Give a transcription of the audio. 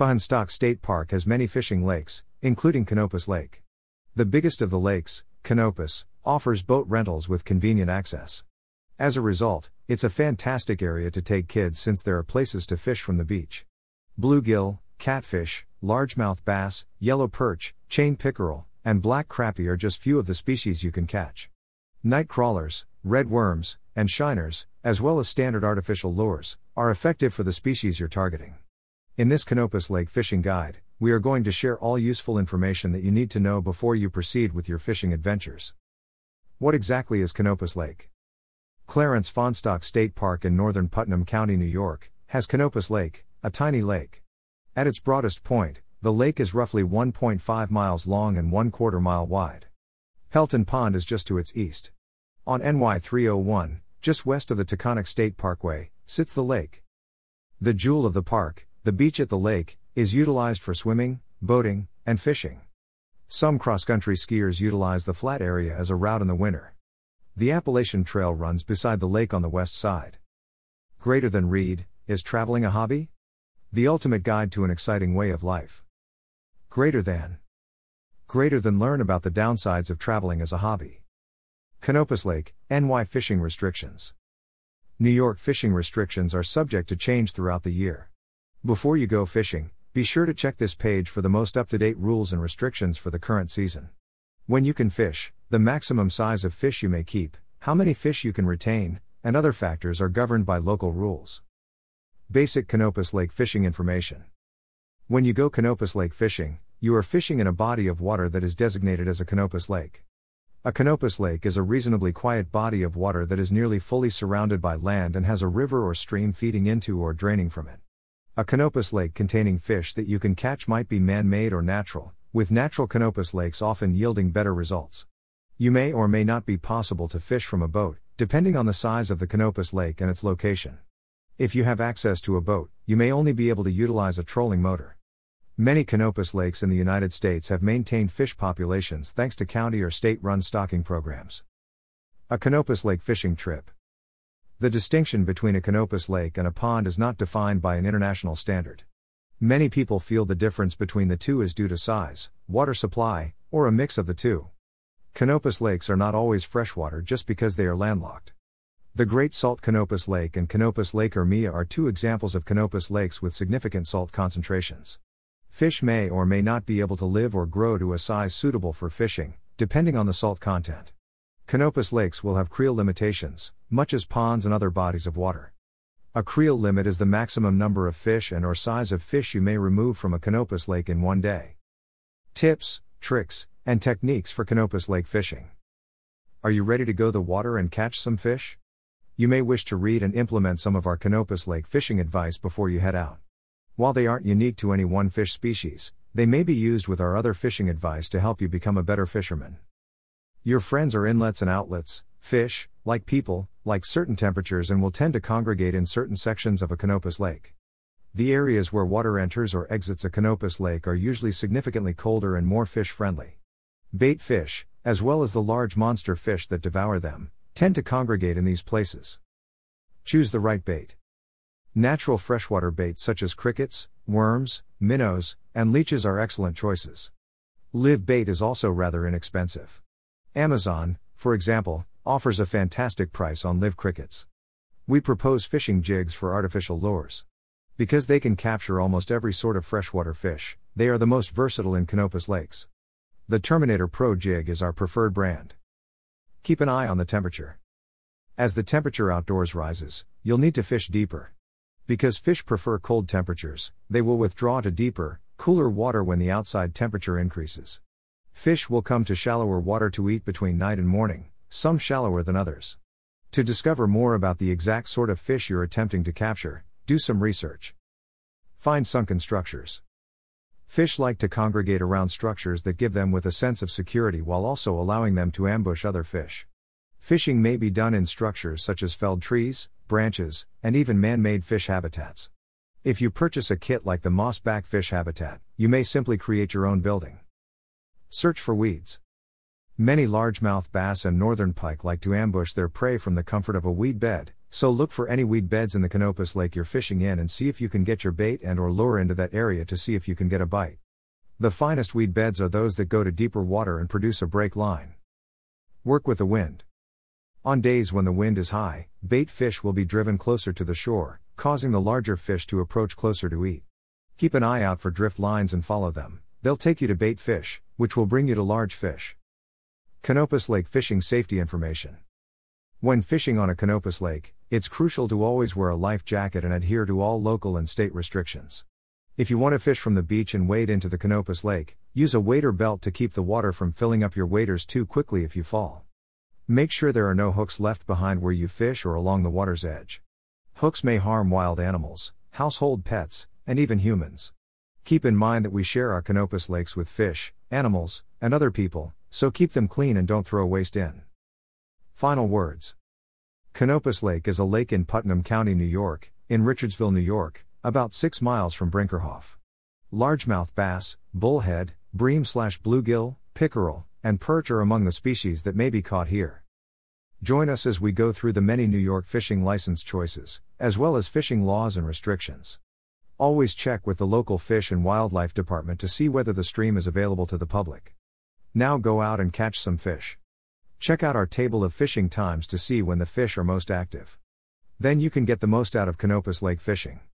Fahnestock State Park has many fishing lakes, including Canopus Lake. The biggest of the lakes, Canopus, offers boat rentals with convenient access. As a result, it's a fantastic area to take kids since there are places to fish from the beach. Bluegill, catfish, largemouth bass, yellow perch, chain pickerel, and black crappie are just few of the species you can catch. Night crawlers, red worms, and shiners, as well as standard artificial lures, are effective for the species you're targeting. In this Canopus Lake fishing guide, we are going to share all useful information that you need to know before you proceed with your fishing adventures. What exactly is Canopus Lake? Clarence Fahnestock State Park in northern Putnam County, New York, has Canopus Lake, a tiny lake. At its broadest point, the lake is roughly 1.5 miles long and 1 quarter mile wide. Pelton Pond is just to its east. On NY 301, just west of the Taconic State Parkway, sits the lake. The jewel of the park, the beach at the lake, is utilized for swimming, boating, and fishing. Some cross country skiers utilize the flat area as a route in the winter. The Appalachian Trail runs beside the lake on the west side. Greater than read, is traveling a hobby? The ultimate guide to an exciting way of life. Greater than. Greater than learn about the downsides of traveling as a hobby. Canopus Lake, NY fishing restrictions. New York fishing restrictions are subject to change throughout the year. Before you go fishing, be sure to check this page for the most up to date rules and restrictions for the current season. When you can fish, the maximum size of fish you may keep, how many fish you can retain, and other factors are governed by local rules. Basic Canopus Lake fishing information. When you go Canopus Lake fishing, you are fishing in a body of water that is designated as a Canopus Lake. A Canopus Lake is a reasonably quiet body of water that is nearly fully surrounded by land and has a river or stream feeding into or draining from it. A Canopus lake containing fish that you can catch might be man made or natural, with natural Canopus lakes often yielding better results. You may or may not be possible to fish from a boat, depending on the size of the Canopus lake and its location. If you have access to a boat, you may only be able to utilize a trolling motor. Many Canopus lakes in the United States have maintained fish populations thanks to county or state run stocking programs. A Canopus Lake fishing trip. The distinction between a Canopus lake and a pond is not defined by an international standard. Many people feel the difference between the two is due to size, water supply, or a mix of the two. Canopus lakes are not always freshwater just because they are landlocked. The Great Salt Canopus Lake and Canopus Lake Urmia are two examples of Canopus lakes with significant salt concentrations. Fish may or may not be able to live or grow to a size suitable for fishing, depending on the salt content. Canopus lakes will have creel limitations, much as ponds and other bodies of water. A creel limit is the maximum number of fish and or size of fish you may remove from a Canopus lake in one day. Tips, tricks, and techniques for Canopus lake fishing. Are you ready to go the water and catch some fish? You may wish to read and implement some of our Canopus lake fishing advice before you head out. While they aren't unique to any one fish species, they may be used with our other fishing advice to help you become a better fisherman. Your friends are inlets and outlets, fish, like people, like certain temperatures and will tend to congregate in certain sections of a Canopus lake. The areas where water enters or exits a Canopus lake are usually significantly colder and more fish friendly. Bait fish, as well as the large monster fish that devour them, tend to congregate in these places. Choose the right bait. Natural freshwater baits such as crickets, worms, minnows, and leeches are excellent choices. Live bait is also rather inexpensive. Amazon, for example, offers a fantastic price on live crickets. We propose fishing jigs for artificial lures. Because they can capture almost every sort of freshwater fish, they are the most versatile in Canopus lakes. The Terminator Pro jig is our preferred brand. Keep an eye on the temperature. As the temperature outdoors rises, you'll need to fish deeper. Because fish prefer cold temperatures, they will withdraw to deeper, cooler water when the outside temperature increases. Fish will come to shallower water to eat between night and morning, some shallower than others. To discover more about the exact sort of fish you're attempting to capture, do some research. Find sunken structures. Fish like to congregate around structures that give them with a sense of security while also allowing them to ambush other fish. Fishing may be done in structures such as felled trees, branches, and even man made fish habitats. If you purchase a kit like the Mossback Fish Habitat, you may simply create your own building. Search for weeds. Many largemouth bass and northern pike like to ambush their prey from the comfort of a weed bed, so look for any weed beds in the Canopus Lake you're fishing in and see if you can get your bait and or lure into that area to see if you can get a bite. The finest weed beds are those that go to deeper water and produce a break line. Work with the wind. On days when the wind is high, bait fish will be driven closer to the shore, causing the larger fish to approach closer to eat. Keep an eye out for drift lines and follow them, they'll take you to bait fish, which will bring you to large fish. Canopus Lake Fishing Safety Information When fishing on a Canopus Lake, it's crucial to always wear a life jacket and adhere to all local and state restrictions. If you want to fish from the beach and wade into the Canopus Lake, use a wader belt to keep the water from filling up your waders too quickly if you fall. Make sure there are no hooks left behind where you fish or along the water's edge. Hooks may harm wild animals, household pets, and even humans. Keep in mind that we share our Canopus lakes with fish, animals, and other people, so keep them clean and don't throw waste in. Final words Canopus Lake is a lake in Putnam County, New York, in Richardsville, New York, about 6 miles from Brinckerhoff. Largemouth bass, bullhead, bream slash bluegill, pickerel, and perch are among the species that may be caught here. Join us as we go through the many New York fishing license choices, as well as fishing laws and restrictions. Always check with the local Fish and Wildlife Department to see whether the stream is available to the public. Now go out and catch some fish. Check out our table of fishing times to see when the fish are most active. Then you can get the most out of Canopus Lake fishing.